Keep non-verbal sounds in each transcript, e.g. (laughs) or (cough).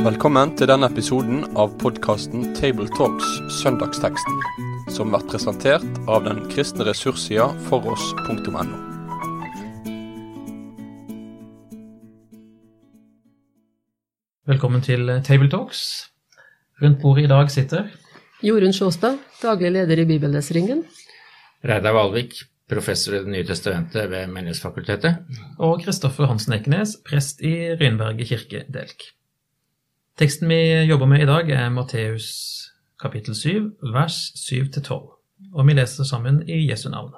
Velkommen til denne episoden av podkasten Tabletalks Søndagsteksten, som blir presentert av den kristne ressurssida foross.no. Velkommen til Tabletalks. Rundt bordet i dag sitter Jorunn Sjåstad, daglig leder i Bibelleseringen. Reidar Valvik, professor i Det nye testamentet ved Menighetsfakultetet. og Kristoffer Hansen Ekenes, prest i Rynberget kirke, Delk. Teksten vi jobber med i dag, er Matteus kapittel 7, vers 7-12, og vi leser sammen i Jesu navn.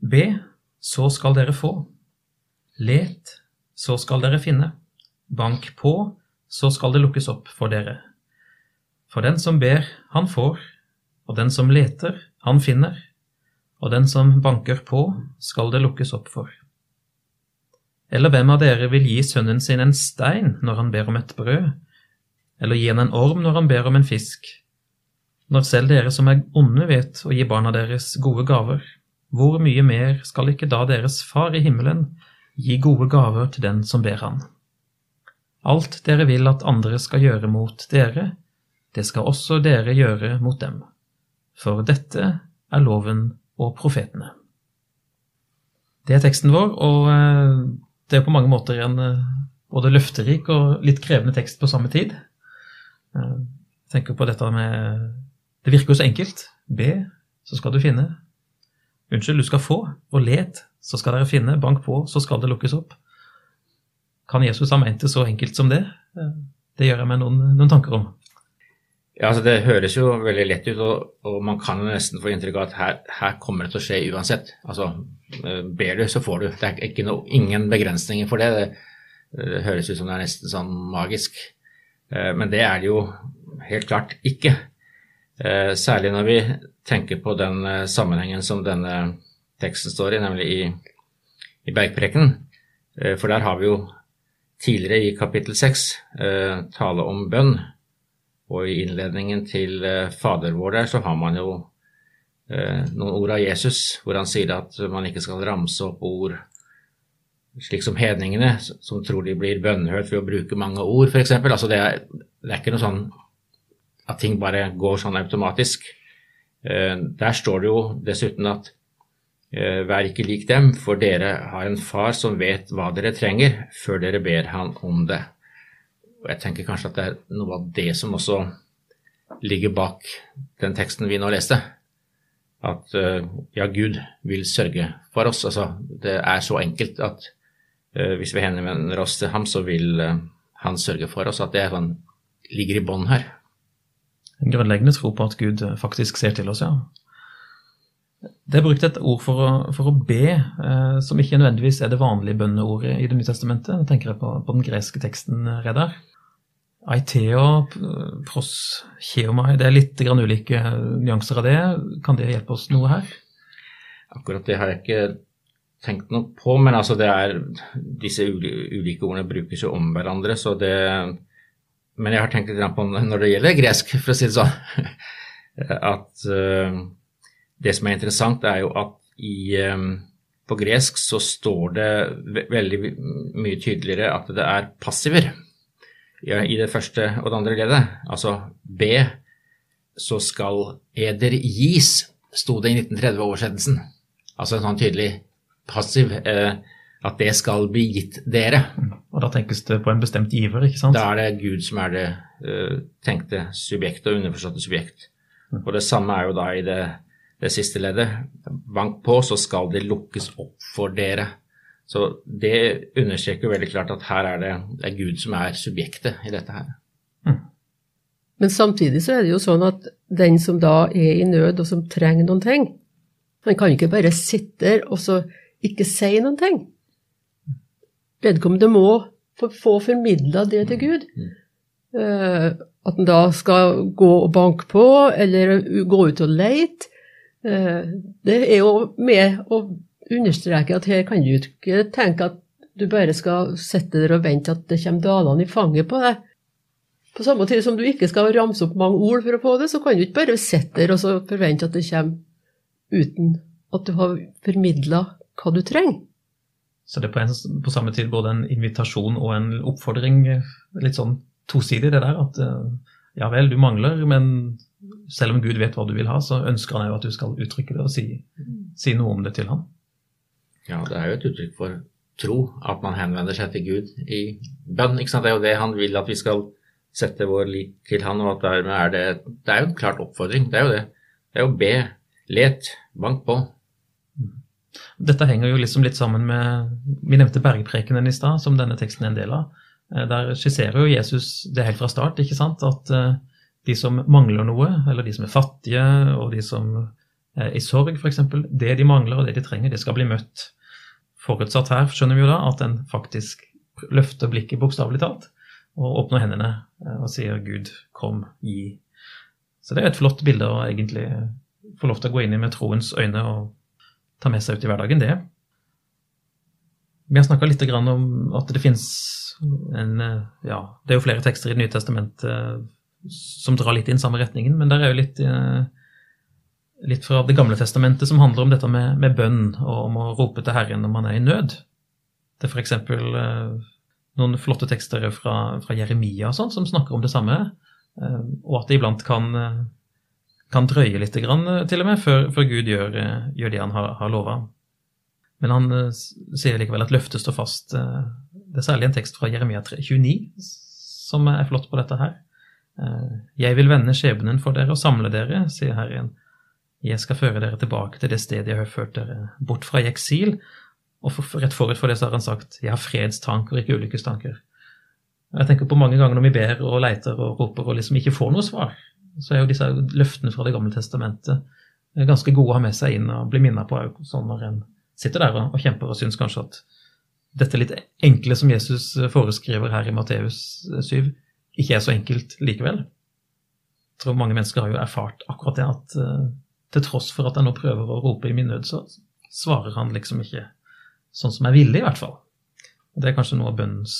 Be, så skal dere få. Let, så skal dere finne. Bank på, så skal det lukkes opp for dere. For den som ber, han får, og den som leter, han finner, og den som banker på, skal det lukkes opp for. Eller hvem av dere vil gi sønnen sin en stein når han ber om et brød, eller gi han en orm når han ber om en fisk? Når selv dere som er onde vet å gi barna deres gode gaver, hvor mye mer skal ikke da deres far i himmelen gi gode gaver til den som ber han? Alt dere vil at andre skal gjøre mot dere, det skal også dere gjøre mot dem. For dette er loven og profetene. Det er teksten vår, og eh, det er på mange måter en eh, både løfterik og litt krevende tekst på samme tid. Eh, jeg tenker på dette med Det virker jo så enkelt. Be, så skal du finne. Unnskyld, du skal få. Og let, så skal dere finne. Bank på, så skal det lukkes opp. Kan Jesus ha ment det så enkelt som det? Det gjør jeg meg noen, noen tanker om. Ja, altså Det høres jo veldig lett ut, og, og man kan nesten få inntrykk av at her, her, kommer det til å skje uansett. Altså, Ber du, så får du. Det er noe, ingen begrensninger for det. det. det. høres ut som det er nesten sånn magisk. Eh, men det er det jo helt klart ikke. Eh, særlig når vi tenker på den eh, sammenhengen som denne teksten står i, nemlig i, i Bergpreken. For der har vi jo tidligere i kapittel seks tale om bønn. Og i innledningen til Fader vår der så har man jo noen ord av Jesus hvor han sier at man ikke skal ramse opp ord slik som hedningene, som tror de blir bønnhørt ved å bruke mange ord, f.eks. Altså det, er, det er ikke noe sånn at ting bare går sånn automatisk. Der står det jo dessuten at vær ikke lik dem, for dere har en far som vet hva dere trenger, før dere ber han om det. Og Jeg tenker kanskje at det er noe av det som også ligger bak den teksten vi nå leste. At ja, Gud vil sørge for oss. Altså, det er så enkelt at uh, hvis vi henvender oss til ham, så vil uh, han sørge for oss. At det sånn, ligger i bånn her. En grunnleggende tro på at Gud faktisk ser til oss, ja. Det er brukt et ord for å, for å be, eh, som ikke nødvendigvis er det vanlige bønneordet i Det nye testamentet. Jeg tenker på, på den greske teksten, Reddar. Aiteo, pros, cheomai, det er litt ulike nyanser av det. Kan det hjelpe oss noe her? Akkurat det har jeg ikke tenkt noe på, men altså det er disse ulike ordene brukes jo om hverandre, så det Men jeg har tenkt litt på når det gjelder gresk, for å si det sånn, (laughs) at uh, det som er interessant, er jo at i um, på gresk så står det veldig mye tydeligere at det er passiver i det første og det andre leddet. Altså B, så skal eder gis, sto det i 1930-oversettelsen. Altså en sånn tydelig passiv eh, at det skal bli gitt dere. Og da tenkes det på en bestemt giver, ikke sant? Da er det Gud som er det eh, tenkte subjekt og underforståtte subjekt. Mm. Og det samme er jo da i det, det, siste leddet. Bank på, så skal det lukkes opp for dere. Så det understreker jo veldig klart at her er det, det er Gud som er subjektet i dette her. Mm. Men samtidig så er det jo sånn at den som da er i nød, og som trenger noen ting, han kan ikke bare sitte der og så ikke si noen ting. Vedkommende må få formidla det til Gud. Uh, at han da skal gå og banke på, eller gå ut og leite. Uh, det er jo med å understreke at her kan du ikke tenke at du bare skal sitte der og vente at det kommer dalene i fanget på deg. På samme tid som du ikke skal ramse opp mange ord for å få det, så kan du ikke bare sitte der og forvente at det kommer uten at du har formidla hva du trenger. Så det er på, en, på samme tid både en invitasjon og en oppfordring, litt sånn tosidig det der, at eh, ja vel, du mangler, men selv om Gud vet hva du vil ha, så ønsker han jo at du skal uttrykke det og si, si noe om det til ham. Ja, det er jo et uttrykk for tro at man henvender seg til Gud i bønn. ikke sant? Det er jo det han vil at vi skal sette vår lit til han, og at dermed er det Det er jo en klart oppfordring. Det er jo det. Det er jo be, let, bank på. Dette henger jo liksom litt sammen med Vi nevnte bergprekenen i stad, som denne teksten er en del av. Eh, Der skisserer jo Jesus det helt fra start, ikke sant? at eh, de som mangler noe, eller de som er fattige, og de som i sorg f.eks., det de mangler og det de trenger, det skal bli møtt. Forutsatt her skjønner vi jo da at en faktisk løfter blikket bokstavelig talt og åpner hendene eh, og sier 'Gud, kom, gi'. Så det er et flott bilde å egentlig få lov til å gå inn i med troens øyne og ta med seg ut i hverdagen, det. Vi har snakka litt om at det fins en eh, Ja, det er jo flere tekster i Det nye testamentet eh, som drar litt inn samme retningen, men der er jo litt, eh, litt fra Det gamle testamentet som handler om dette med, med bønn og om å rope til Herren når man er i nød. Det er f.eks. noen flotte tekster fra, fra Jeremia og sånn, som snakker om det samme, og at det iblant kan, kan drøye litt grann, til og med før, før Gud gjør, gjør, det han har, har lova. Men han sier likevel at løftet står fast. Det er særlig en tekst fra Jeremia 29 som er flott på dette her. Jeg vil vende skjebnen for dere og samle dere, sier Herren. Jeg skal føre dere tilbake til det stedet jeg har ført dere bort fra i eksil. Og for, rett forut for det så har han sagt, jeg har fredstanker, ikke ulykkestanker. Jeg tenker på mange ganger når vi ber og leiter og roper og liksom ikke får noe svar, så er jo disse løftene fra Det gamle testamentet ganske gode å ha med seg inn og bli minnet på sånn når en sitter der og, kjemper og syns kanskje at dette litt enkle som Jesus foreskriver her i Matteus 7, ikke er så enkelt likevel. Jeg tror mange mennesker har jo erfart akkurat det, at uh, til tross for at jeg nå prøver å rope i min nød, så svarer han liksom ikke sånn som jeg ville, i hvert fall. Og Det er kanskje noe av bønnens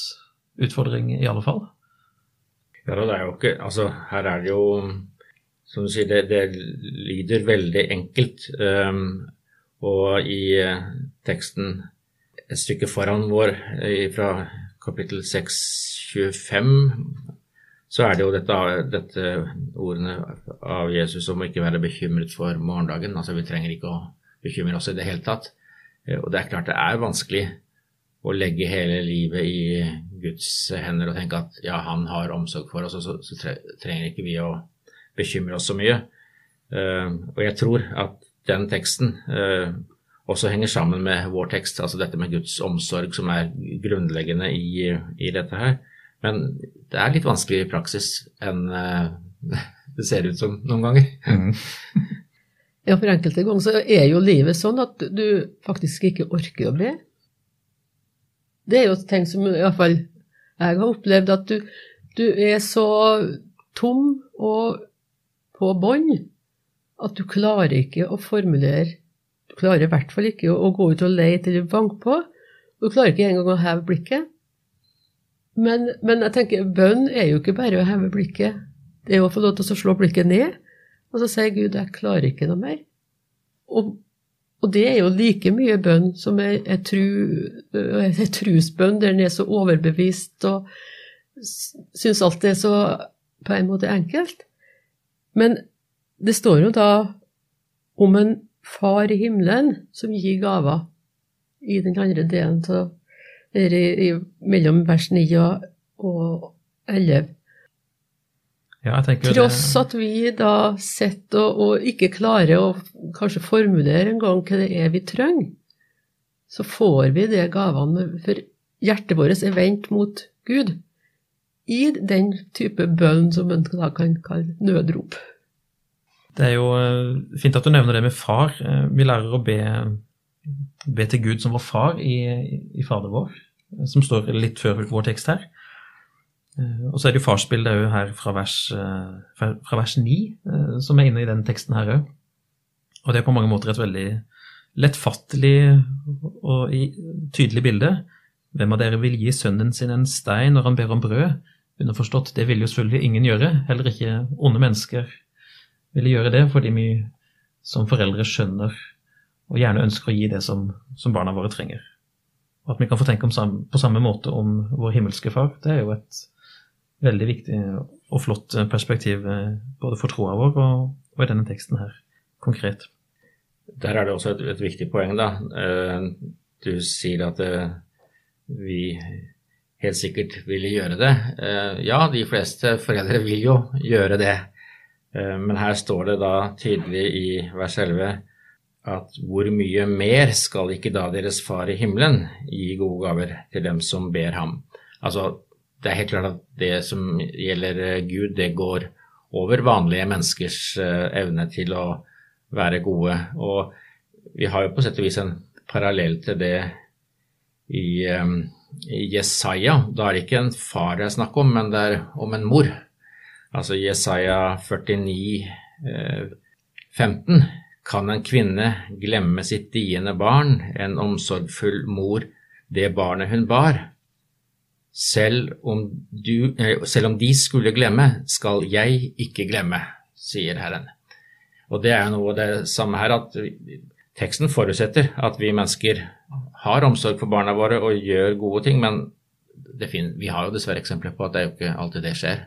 utfordring, i alle fall. Ja, det er jo ikke Altså, her er det jo Som du sier, det, det lyder veldig enkelt. Um, og i uh, teksten et stykke foran vår, fra kapittel 6, 25, så er det jo dette, dette ordene av Jesus om å ikke være bekymret for morgendagen. Altså vi trenger ikke å bekymre oss i det hele tatt. Og det er klart det er vanskelig å legge hele livet i Guds hender og tenke at ja, han har omsorg for oss, og så, så trenger ikke vi å bekymre oss så mye. Uh, og jeg tror at den teksten uh, også henger sammen med vår tekst, altså dette med Guds omsorg som er grunnleggende i, i dette her. Men det er litt vanskeligere i praksis enn uh, (laughs) det ser ut som noen ganger. Mm. (laughs) ja, for enkelte ganger så er jo livet sånn at du faktisk ikke orker å be. Det er jo ting som iallfall jeg har opplevd, at du, du er så tom og på bånn at du klarer ikke å formulere Du klarer i hvert fall ikke å, å gå ut og leite eller banke på. Du klarer ikke engang å heve blikket. Men, men, jeg tenker, bønn er jo ikke bare å heve blikket. Det er jo å få lov til å slå blikket ned, og så sier Gud jeg klarer ikke noe mer. Og, og det er jo like mye bønn som er, er trusbønn, der en er så overbevist og syns alt er så på en måte enkelt. Men det står jo da om en far i himmelen som gir gaver i den andre delen av i, i, mellom vers 9 og, og 11. Ja, Tross at vi da sitter og, og, ikke klarer å kanskje formulere engang hva det er vi trenger, så får vi de gavene, for hjertet vårt er vendt mot Gud i den type bønn som en da kan kalle nødrop. Det er jo eh, fint at du nevner det med far. Eh, vi lærer å be be til Gud som vår far i, i Fader vår, som står litt før vår tekst her. Eh, og så er det jo farsbildet òg her fra vers, eh, fra vers 9, eh, som er inne i den teksten her òg. Og det er på mange måter et veldig lettfattelig og tydelig bilde. Hvem av dere vil gi sønnen sin en stein når han ber om brød? Underforstått, det vil jo selvfølgelig ingen gjøre, heller ikke onde mennesker ville gjøre det, fordi vi som foreldre skjønner og gjerne ønsker å gi det som, som barna våre trenger. Og at vi kan få tenke sam, på samme måte om vår himmelske far, det er jo et veldig viktig og flott perspektiv eh, både for troa vår og, og, i denne teksten her konkret. Der er det også et, et viktig poeng, da. Eh, du sier at eh, vi helt sikkert ville gjøre det. Ja, de fleste foreldre vil jo gjøre det. Men her står det da tydelig i vers 11 at hvor mye mer skal ikke da deres far i himmelen gi gode gaver til dem som ber ham? Altså, det er helt klart at det som gjelder eh, Gud, det går over vanlige menneskers eh, evne til å være gode. Og vi har jo på sett og vis en parallell til det i, um, i Jesaja. Da er det ikke en far det er snakk om, men det er om en mor. Altså Jesaja 49, eh, 15 kan en kvinne glemme sitt diende barn, en omsorgfull mor det barnet hun bar? Selv om, du, eh, selv om de skulle glemme, skal jeg ikke glemme, sier Herren. Og det er noe av det samme her, at teksten forutsetter at vi mennesker har omsorg for barna våre og gjør gode ting, men vi har jo dessverre eksempler på at det er jo ikke alltid det skjer.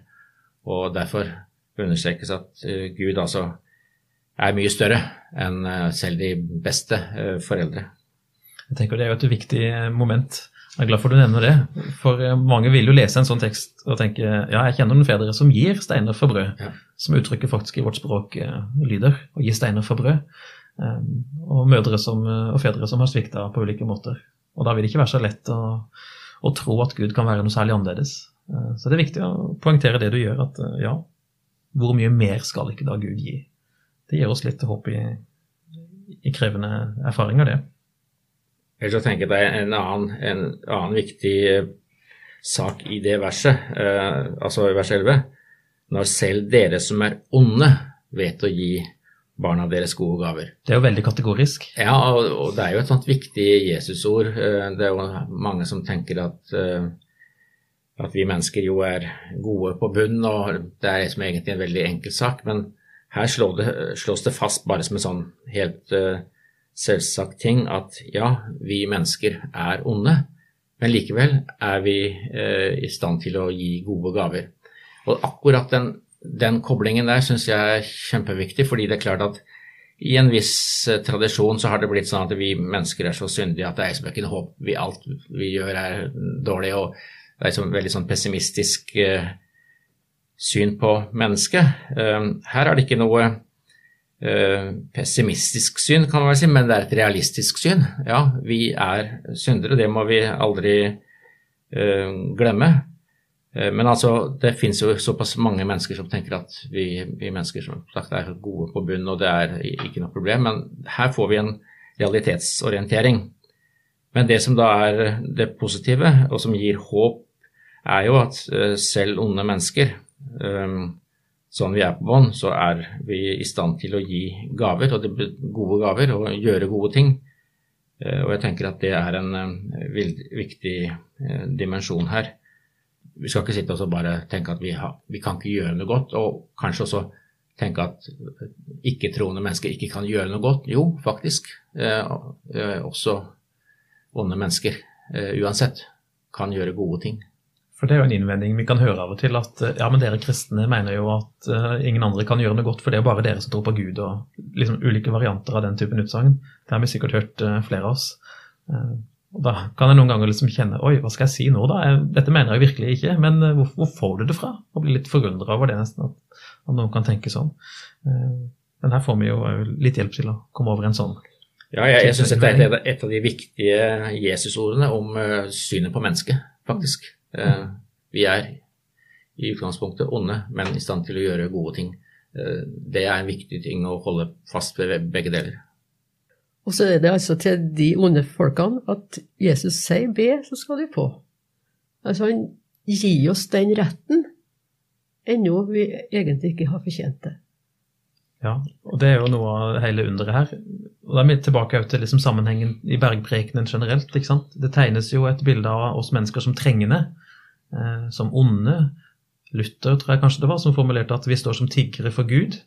Og derfor understrekes at uh, Gud altså er mye større enn eh, selv de beste eh, foreldre. Jeg tenker Det er jo et viktig eh, moment. Jeg er glad for du nevner det. For mange vil jo lese en sånn tekst og tenke ja, jeg kjenner noen fedre som gir steiner for brød, ja. som uttrykket faktisk i vårt språk lyder. Å gi steiner for brød. Og mødre som, og fedre som har svikta på ulike måter. Og da vil det ikke være så lett å, å tro at Gud kan være noe særlig annerledes. Så det er viktig å poengtere det du gjør, at ja, hvor mye mer skal ikke da Gud gi? Det gir oss litt håp i, i krevende erfaringer, det. Ellers så tenker jeg en annen, en annen viktig eh, sak i det verset, eh, altså i vers 11. Når selv dere som er onde, vet å gi barna deres gode gaver. Det er jo veldig kategorisk. Ja, og, og det er jo et sånt viktig Jesusord. Eh, det er jo mange som tenker at, eh, at vi mennesker jo er gode på bunn, og det er liksom egentlig en veldig enkel sak. men her slås det, slås det fast bare som en sånn helt uh, selvsagt ting at ja, vi mennesker er onde, men likevel er vi uh, i stand til å gi gode gaver. Og akkurat den, den koblingen der syns jeg er kjempeviktig, fordi det er klart at i en viss uh, tradisjon så har det blitt sånn at vi mennesker er så syndige at det er liksom ikke noe håp. Vi, alt vi gjør er dårlig, og det er liksom veldig sånn pessimistisk uh, syn på mennesket. Ehm, her er det ikke noe eh, pessimistisk syn, kan man vel si, men det er et realistisk syn. Ja, vi er syndere, det må vi aldri eh, glemme. Eh, men altså, det finnes jo såpass mange mennesker som tenker at vi, vi mennesker som sagt er gode på bunn, og det er ikke noe problem. Men her får vi en realitetsorientering. Men det som da er det positive, og som gir håp, er jo at selv onde mennesker sånn vi er på bånn, så er vi i stand til å gi gaver, og gode gaver, og gjøre gode ting. Eh, og jeg tenker at det er en eh, viktig eh, dimensjon her. Vi skal ikke sitte og bare tenke at vi, har, vi kan ikke gjøre noe godt, og kanskje også tenke at ikke-troende mennesker ikke kan gjøre noe godt. Jo, faktisk. også onde mennesker, uansett, kan gjøre gode ting. For det er jo en innvending vi kan høre av og til, at eh, ja, men dere kristne mener jo at uh, ingen andre kan gjøre noe godt, for det er bare dere som tror på Gud, og liksom ulike varianter av den typen utsagn. Det har vi sikkert hørt uh, flere av oss. Uh, og Da kan jeg noen ganger liksom kjenne oi, hva skal jeg si nå, da? Jeg, dette mener jeg virkelig ikke, men hvor, hvor, får du det fra? Og blir litt forundra over det, nesten, at, at, noen kan tenke sånn. men her får vi jo litt hjelp til å komme over en sånn ja, jeg, jeg syns dette er et av de viktige Jesusordene om synet på mennesket, faktisk. Eh, vi er i utgangspunktet onde, men i stand til å gjøre gode ting. Eh, det er en viktig ting å holde fast ved begge deler. Og så er det altså til de onde folkene at Jesus sier be, så skal du få. Altså han gir oss den retten, ennå vi egentlig ikke har fortjent det. Ja, og det er jo noe av hele underet her. Og Da er vi tilbake til liksom sammenhengen i bergprekenen generelt. ikke sant? Det tegnes jo et bilde av oss mennesker som trengende, som onde. Luther tror jeg kanskje det var, som formulerte at vi står som tiggere for Gud.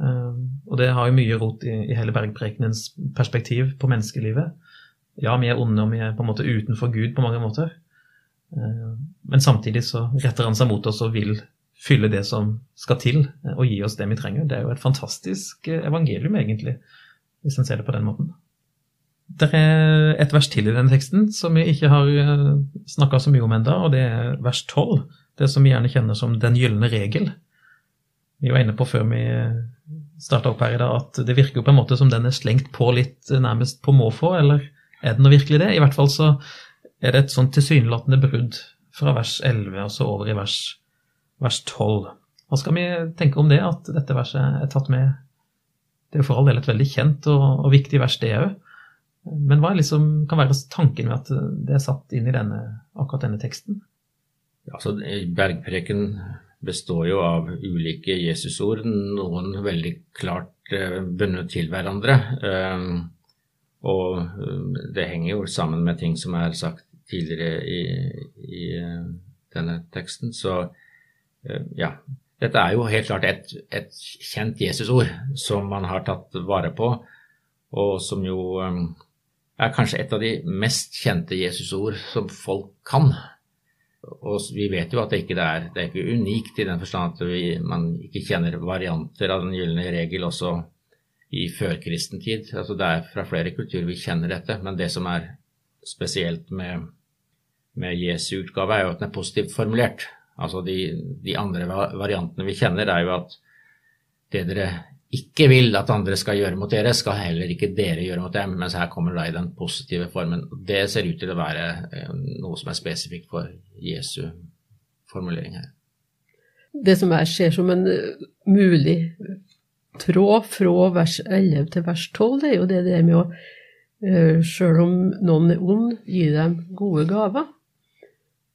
Eh, Og det har jo mye rot i, i hele bergprekenens perspektiv på menneskelivet. Ja, vi er onde, og vi er på en måte utenfor Gud på mange måter. Eh, men samtidig så retter han seg mot oss og vil fylle det som skal til, eh, og gi oss det vi trenger. Det er jo et fantastisk eh, evangelium, egentlig, hvis en ser det på den måten. Det er et vers til i denne teksten som vi ikke har snakka så mye om enda, og det er vers 12. Det som vi gjerne kjenner som den gylne regel. Vi var inne på før vi starta opp her i dag at det virker på en måte som den er slengt på litt nærmest på måfå, eller er den virkelig det? I hvert fall så er det et sånn tilsynelatende brudd fra vers 11 og så over i vers, vers 12. Hva skal vi tenke om det, at dette verset er tatt med? Det er jo for all del et veldig kjent og, og viktig vers, det òg. Men hva liksom, kan være tanken med at det er satt inn i denne, akkurat denne teksten? Ja, så Bergpreken består jo av ulike Jesusord, noen veldig klart eh, bundet til hverandre. Eh, og eh, det henger jo sammen med ting som er sagt tidligere i, i denne teksten. Så ja. Dette er jo helt klart et, et kjent Jesusord som man har tatt vare på, og som jo er kanskje et av de mest kjente Jesusord som folk kan. Og vi vet jo at det ikke er, det er ikke unikt i den forstand at vi, man ikke kjenner varianter av den gylne regel også i førkristen tid. Altså det er fra flere kulturer vi kjenner dette, men det som er spesielt med med Jesu utgave, er jo at den er positivt formulert. Altså de, de, andre variantene vi kjenner, er jo at det dere ikke vil at andre skal gjøre mot dere, skal heller ikke dere gjøre mot dem. Mens her kommer det i den positive formen. Det ser ut til å være eh, noe som er spesifikt for Jesu formulering her. Det som jeg ser som en eh, mulig tråd fra vers 11 til vers 12, det er jo det der med å eh, Sjøl om noen er ond, gi dem gode gaver.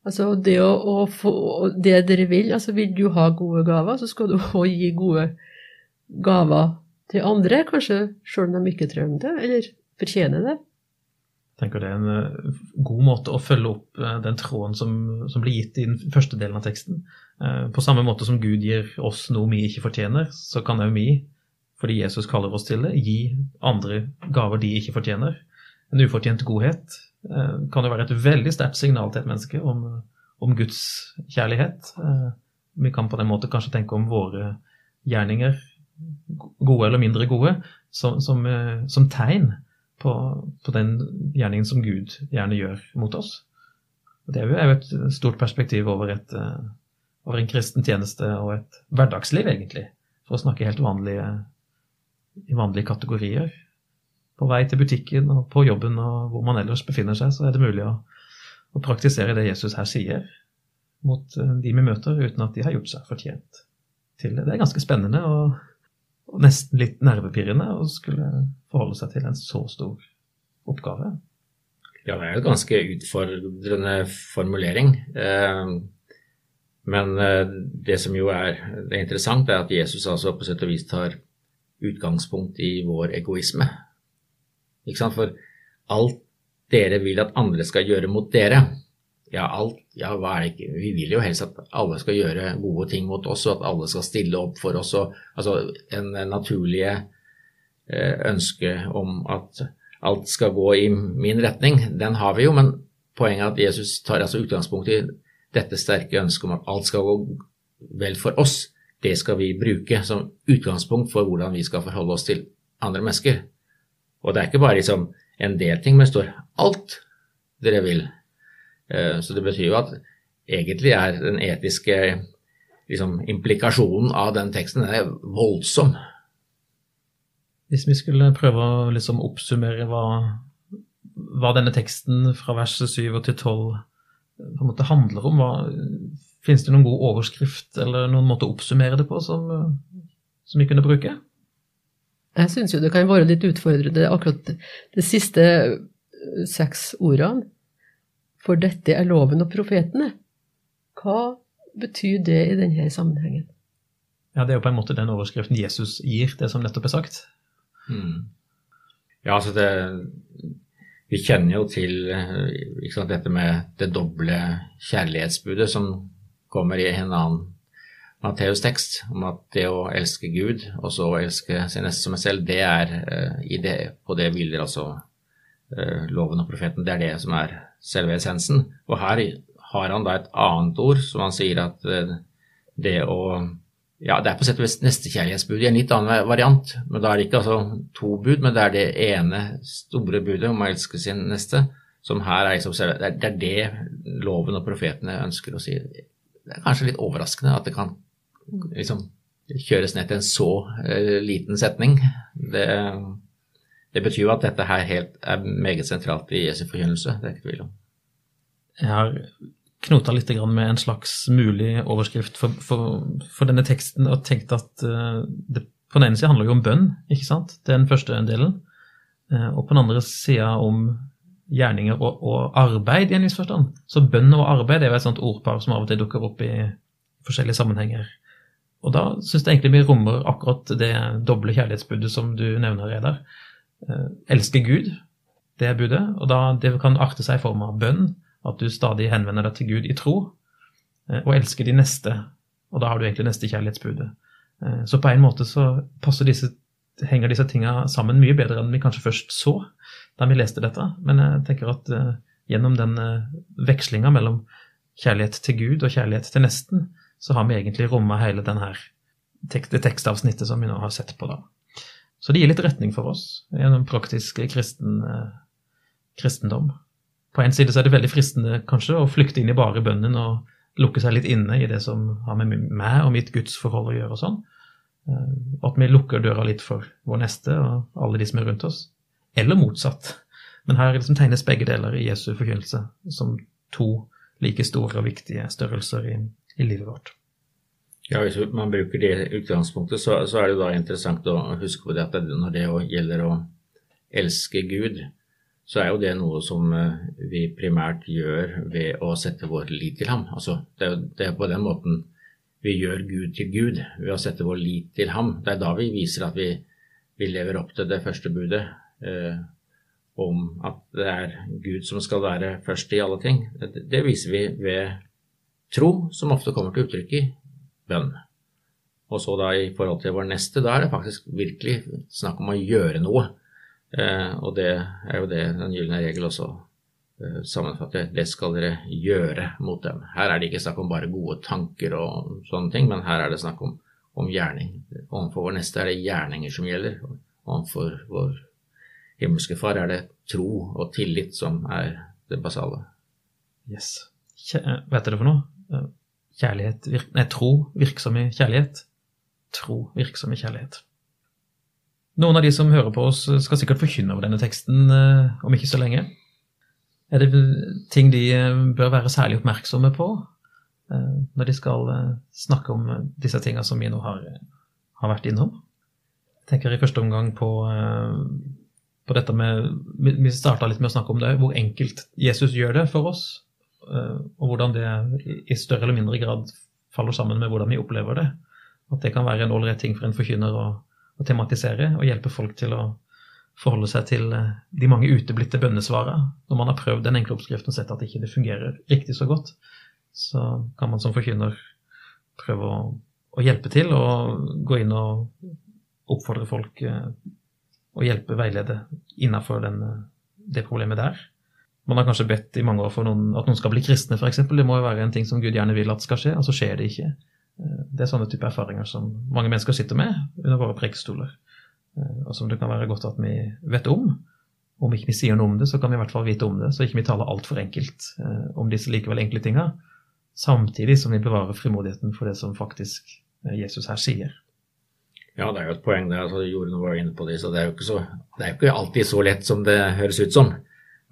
Altså det å, å, få det dere vil, altså vil du ha gode gaver, så skal du (laughs) òg gi gode gaver til andre, kanskje sjøl om de ikke trenger det, eller fortjener det. Jeg tenker det er en eh, god måte å følge opp eh, den tråden som, som blir gitt i den første delen av teksten. Eh, på samme måte som Gud gir oss noe vi ikke fortjener, så kan òg vi, fordi Jesus kaller oss til det, gi andre gaver de ikke fortjener. En ufortjent godhet, kan jo være et veldig sterkt signal til et menneske om, om Guds kjærlighet. Vi kan på den måte kanskje tenke om våre gjerninger, gode eller mindre gode, som, som, eh, som tegn på, på, den gjerningen som Gud gjerne gjør mot oss. Og det er jo et stort perspektiv over, et, over en kristen tjeneste og et hverdagsliv, egentlig, for å snakke helt vanlige, i vanlige kategorier på vei til butikken og på jobben og hvor man ellers befinner seg, så er det mulig å, å praktisere det Jesus her sier mot eh, de vi møter, uten at de har gjort seg fortjent til det. Det er ganske spennende og, og nesten litt nervepirrende å skulle forholde seg til en så stor oppgave. Ja, det er en ganske utfordrende formulering. Eh, men eh, det som jo er det interessant, er at Jesus altså på sett og vis tar utgangspunkt i vår egoisme. Ikke sant? For alt dere vil at andre skal gjøre mot dere, ja, alt, ja, hva er det ikke Vi vil jo helst at alle skal gjøre gode ting mot oss, og at alle skal stille opp for oss. Og, altså en naturlige eh, ønske om at alt skal gå i min retning, den har vi jo, men poenget er at Jesus tar altså utgangspunkt i dette sterke ønsket om at alt skal gå vel for oss. Det skal vi bruke som utgangspunkt for hvordan vi skal forholde oss til andre mennesker. Og det er ikke bare liksom en del ting, men det står alt dere vil. Eh, så det betyr jo at egentlig er den etiske liksom, implikasjonen av den teksten er voldsom. Hvis vi skulle prøve å liksom oppsummere hva, hva, denne teksten fra vers 7 til 12 på en måte handler om, hva, finnes det noen god overskrift eller noen måte å oppsummere det på som, som vi kunne bruke? Jeg syns jo det kan være litt utfordrende akkurat de siste eh, seks ordene. For dette er loven og profetene. Hva betyr det i denne sammenhengen? Ja, Det er jo på en måte den overskriften Jesus gir, det som nettopp er sagt. Mm. Ja, altså det Vi kjenner jo til eh, sant, dette med det doble kjærlighetsbudet som kommer i en annen Matteus' tekst om at det å elske Gud og så å elske sin neste som meg selv, det er uh, det, på det hviler altså uh, loven og profeten. Det er det som er selve essensen. Og her har han da et annet ord som han sier at uh, det å ja, det er på sett og vis nestekjærlighetsbud i en litt annen variant. Men da er det ikke altså to bud, men det er det ene store budet om å elske sin neste, som her er liksom Det er det loven og profetene ønsker å si. Det er kanskje litt overraskende at det kan liksom kjøres ned til en så uh, liten setning. Det, det, betyr jo at dette her helt er meget sentralt i Jesu forkynnelse, det er ikke tvil om. Jeg har knota litt med en slags mulig overskrift for, for, for denne teksten og tenkt at uh, det på den ene sida handler jo om bønn, ikke sant? Det er den første delen. Uh, og på den andre sida om gjerninger og, og, arbeid, i en viss forstand. Så bønn og arbeid er jo et sånt ordpar som av og til dukker opp i forskjellige sammenhenger. Og da syns jeg egentlig vi rommer akkurat det doble kjærlighetsbudet som du nevner, Reidar. Uh, elske Gud, det budet. Og da det kan arte seg i form av bønn at du stadig henvender deg til Gud i tro, eh, og elsker de neste. Og da har du egentlig nestekjærlighetsbudet. Eh, så på en måte så disse, henger disse tinga sammen mye bedre enn vi kanskje først så da vi leste dette. Men jeg tenker at gjennom den vekslinga mellom kjærlighet til Gud og kjærlighet til nesten, så har vi egentlig romma hele denne, det tekstavsnittet som vi nå har sett på. da. Så det gir litt retning for oss gjennom praktisk kristen, uh, kristendom på en side så er det veldig fristende kanskje å flykte inn i bare bønnen og lukke seg litt inne i det som har med meg og mitt gudsforhold å gjøre og sånn. Eh, at vi lukker døra litt for vår neste og alle de som er rundt oss. Eller motsatt. Men her liksom tegnes begge deler i Jesu forkynnelse som to like store og viktige størrelser i, i livet vårt. Ja, Hvis man bruker det utgangspunktet, så, så, er det da interessant å huske på det at når det gjelder å elske Gud, så er jo det noe som eh, vi primært gjør ved å sette vår lit til ham. Altså, det, er, på den måten vi gjør Gud til Gud, ved å sette vår lit til ham. Det er da vi viser at vi, vi lever opp til det første budet eh, om at det er Gud som skal være først i alle ting. Det, det viser vi ved tro, som ofte kommer til uttrykk i bønn. Og så da i forhold til vår neste, da er det faktisk virkelig snakk om å gjøre noe. Eh, og det er jo det den gylne regel også eh, sammenfatter. Det skal dere gjøre mot dem. Her er det ikke snakk om bare gode tanker og sånne ting, men her er det snakk om, om gjerning. Overfor vår neste er det gjerninger som gjelder. Overfor vår himmelske far er det tro og tillit som er det basale. Yes. Kjæ vet dere for noe? Eh, virk, Nei, tro virksom i kjærlighet. Tro virksom i kjærlighet. Noen av de som hører på oss, skal sikkert forkynne over denne teksten eh, om ikke så lenge. Er det ting de eh, bør være særlig oppmerksomme på eh, når de skal snakke om disse tingene som vi nå har, har vært innom? Jeg tenker i første omgang på, på dette med Vi starta litt med å snakke om det, hvor enkelt Jesus gjør det for oss. Og hvordan det i større eller mindre grad faller sammen med hvordan vi opplever det. At det kan være en ålreit ting for en forkynner å å tematisere og hjelpe folk til å forholde seg til eh, de mange uteblitte bønnesvarene. Når man har prøvd den enkle oppskriften og sett at ikke det ikke fungerer riktig så godt, så kan man som forkynner prøve å, å hjelpe til og gå inn og oppfordre folk eh, og hjelpe, veilede innenfor eh, det problemet der. Man har kanskje bedt i mange år for noen, at noen skal bli kristne, f.eks. Det må jo være en ting som Gud gjerne vil at skal skje, og så skjer det ikke. Eh, det er sånne type erfaringer som mange mennesker sitter med under våre prekestoler, eh, og som det kan være godt at vi vet om. Om ikke vi sier noe om det, så kan vi i hvert fall vite om det, så ikke vi taler altfor enkelt eh, om disse likevel enkle tinga, samtidig som vi bevarer frimodigheten for det som faktisk Jesus her sier. Ja, det er jo et poeng der. altså Jorunn var inne på det, så det er, jo ikke så, det er ikke alltid så lett som det høres ut som.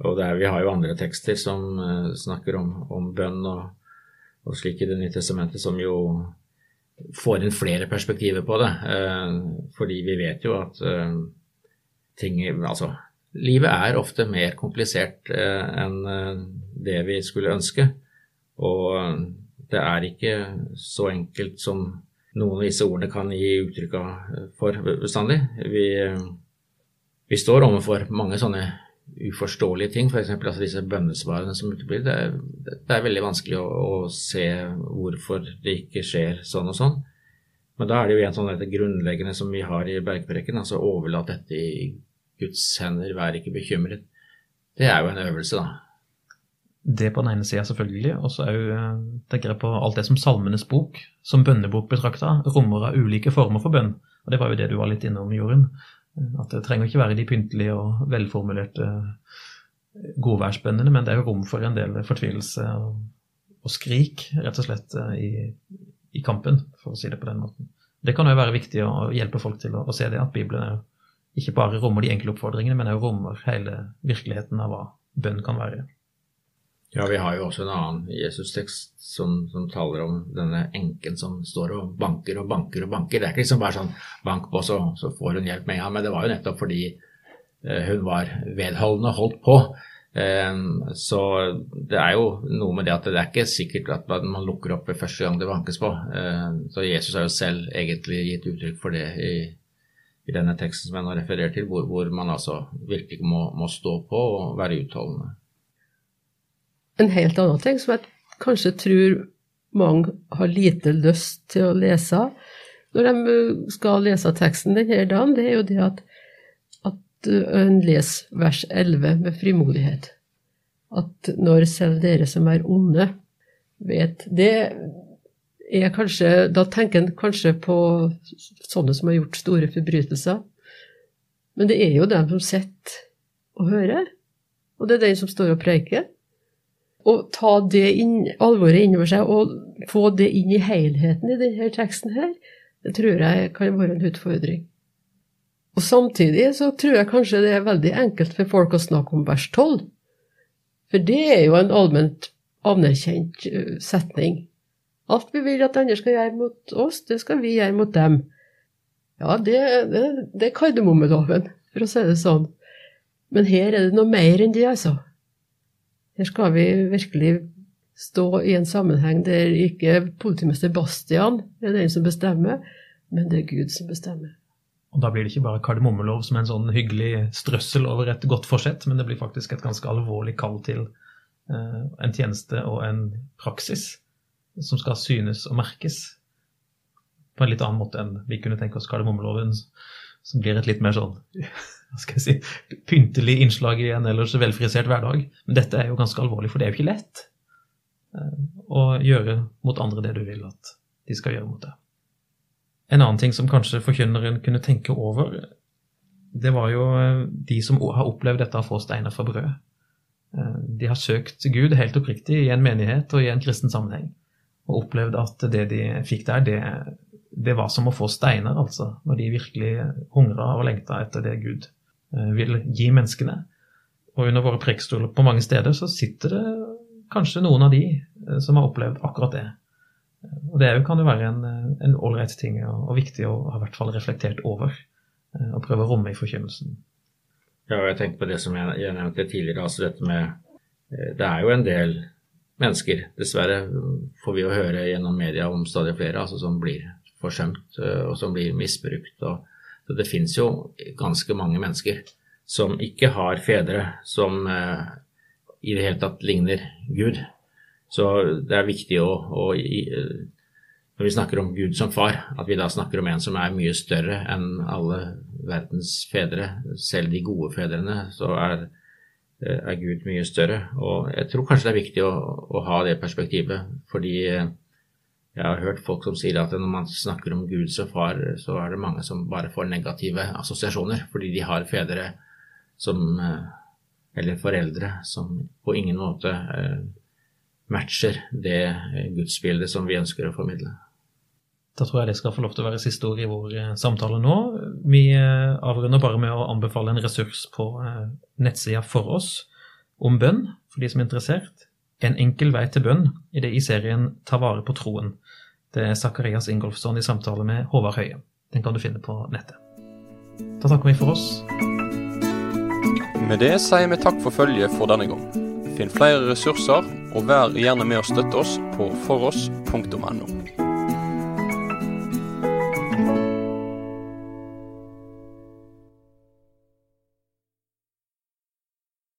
Og er, Vi har jo andre tekster som uh, snakker om, om bønn og og slik i Det nye testamentet, som jo får inn flere perspektiver på det. Uh, fordi vi vet jo at uh, ting Altså, livet er ofte mer komplisert enn det vi skulle ønske. Og det er ikke så enkelt som noen av disse ordene kan gi uttrykk for bestandig. Vi, vi står overfor mange sånne uforståelige ting, f.eks. Altså disse bønnesvarene som uteblir. Det, det er veldig vanskelig å, å se hvorfor det ikke skjer sånn og sånn. Men da er det jo en sånn dette grunnleggende som vi har i bergpreken, altså overlat dette i Guds hender, vær ikke bekymret. Det er jo en øvelse, da. Det på den ene sida, selvfølgelig. Og så òg tenker jeg på alt det som Salmenes bok, som bønnebok betrakta, rommer av ulike former for bønn. Og det var jo det du var litt innom, Jorunn. At det trenger ikke være de pyntelige og velformulerte godværsbøndene, godværsbønnene, men det er jo rom for en del fortvilelse og, og skrik, rett og slett, eh, i, i kampen, for å si det på den måten. Det kan jo være viktig å hjelpe folk til å, å se det, at Bibelen er, ikke bare rommer de enkle oppfordringene, men også rommer hele virkeligheten av hva bønn kan være. Ja, vi har jo også en annen Jesus-tekst som, som taler om denne enken som står og banker og banker og banker. Det er ikke liksom bare sånn bank på, så, så får hun hjelp med en gang. Men det var jo nettopp fordi eh, hun var vedholdende og holdt på. Eh, så det er jo noe med det at det er ikke sikkert at man lukker opp ved første gang det bankes på. Eh, så Jesus har jo selv egentlig gitt uttrykk for det i, i denne teksten som jeg nå refererer til, hvor, hvor man altså virkelig må, må stå på og være utholdende. En helt annen ting som jeg kanskje tror mange har lite lyst til å lese når de uh, skal lese teksten denne dagen, det er jo det at, at uh, en leser vers 11 med frimodighet. At når selv dere som er onde, vet Det er kanskje Da tenker en kanskje på sånne som har gjort store forbrytelser. Men det er jo dem som sitter og hører. Og det er den som står og preiker å ta det inn, alvoret innover seg og få det inn i helheten i denne teksten her, det tror jeg kan være en utfordring. Og Samtidig så tror jeg kanskje det er veldig enkelt for folk å snakke om vers 12. For det er jo en allment anerkjent setning. Alt vi vil at andre skal gjøre mot oss, det skal vi gjøre mot dem. Ja, det, det, det er kardemommeloven, for å si det sånn. Men her er det noe mer enn det, altså. Her skal vi virkelig stå i en sammenheng der ikke politimester Bastian er den som bestemmer, men det er Gud som bestemmer. Og da blir det ikke bare kardemommelov som en sånn hyggelig strøssel over et godt forsett, men det blir faktisk et ganske alvorlig kall til uh, en tjeneste og en praksis som skal synes og merkes på en litt annen måte enn vi kunne tenke oss kardemommeloven, som blir et litt mer sånn hva skal jeg si, pyntelig innslag i en ellers velfrisert hverdag. Men dette er jo ganske alvorlig, for det er jo ikke lett eh, å gjøre mot andre det du vil at de skal gjøre mot deg. En annen ting som kanskje forkynneren kunne tenke over, det var jo eh, de som har opplevd dette å få steiner fra brød. Eh, De har søkt Gud helt oppriktig i en menighet og i en kristen sammenheng, og opplevd at det de fikk der, det, det var som å få steiner, altså, når de virkelig hungra og lengta etter det Gud vil gi menneskene. Og under våre prekestoler på mange steder så sitter det kanskje noen av de eh, som har opplevd akkurat det. Og det kan jo være en eh, ålreit ting og, og viktig å ha i hvert fall reflektert over. eh, Og prøve å romme i forkynnelsen. Ja, og jeg tenkte på det som jeg, jeg nevnte tidligere, altså dette med eh, Det er jo en del mennesker, dessverre får vi jo høre gjennom media om stadig flere, altså som blir forsømt eh, og som blir misbrukt. Og, så det finnes jo ganske mange mennesker som ikke har fedre som eh, i det hele tatt ligner Gud. Så det er viktig å, å eh, når vi snakker om Gud som far, at vi da snakker om en som er mye større enn alle verdens fedre. Selv de gode fedrene, så er, eh, er Gud mye større. Og jeg tror kanskje det er viktig å, å ha det perspektivet, fordi jeg har hørt folk som sier at når man snakker om Gud som far, så er det mange som bare får negative assosiasjoner, fordi de har fedre som eh, Eller foreldre som på ingen måte eh, matcher det eh, gudsbildet som vi ønsker å formidle. Da tror jeg det skal få lov til å være siste ord i vår samtale nå. Vi avrunder bare med å anbefale en ressurs på nettsida for oss om bønn, for de som er interessert. En enkel vei til bønn i det i serien Ta vare på troen. Det er Zakarias Ingolfsson i samtale med Håvard Høie. Den kan du finne på nettet. Da takker vi for oss. Med det sier vi takk for følget for denne gang. Finn flere ressurser, og vær gjerne med å støtte oss på foross.no.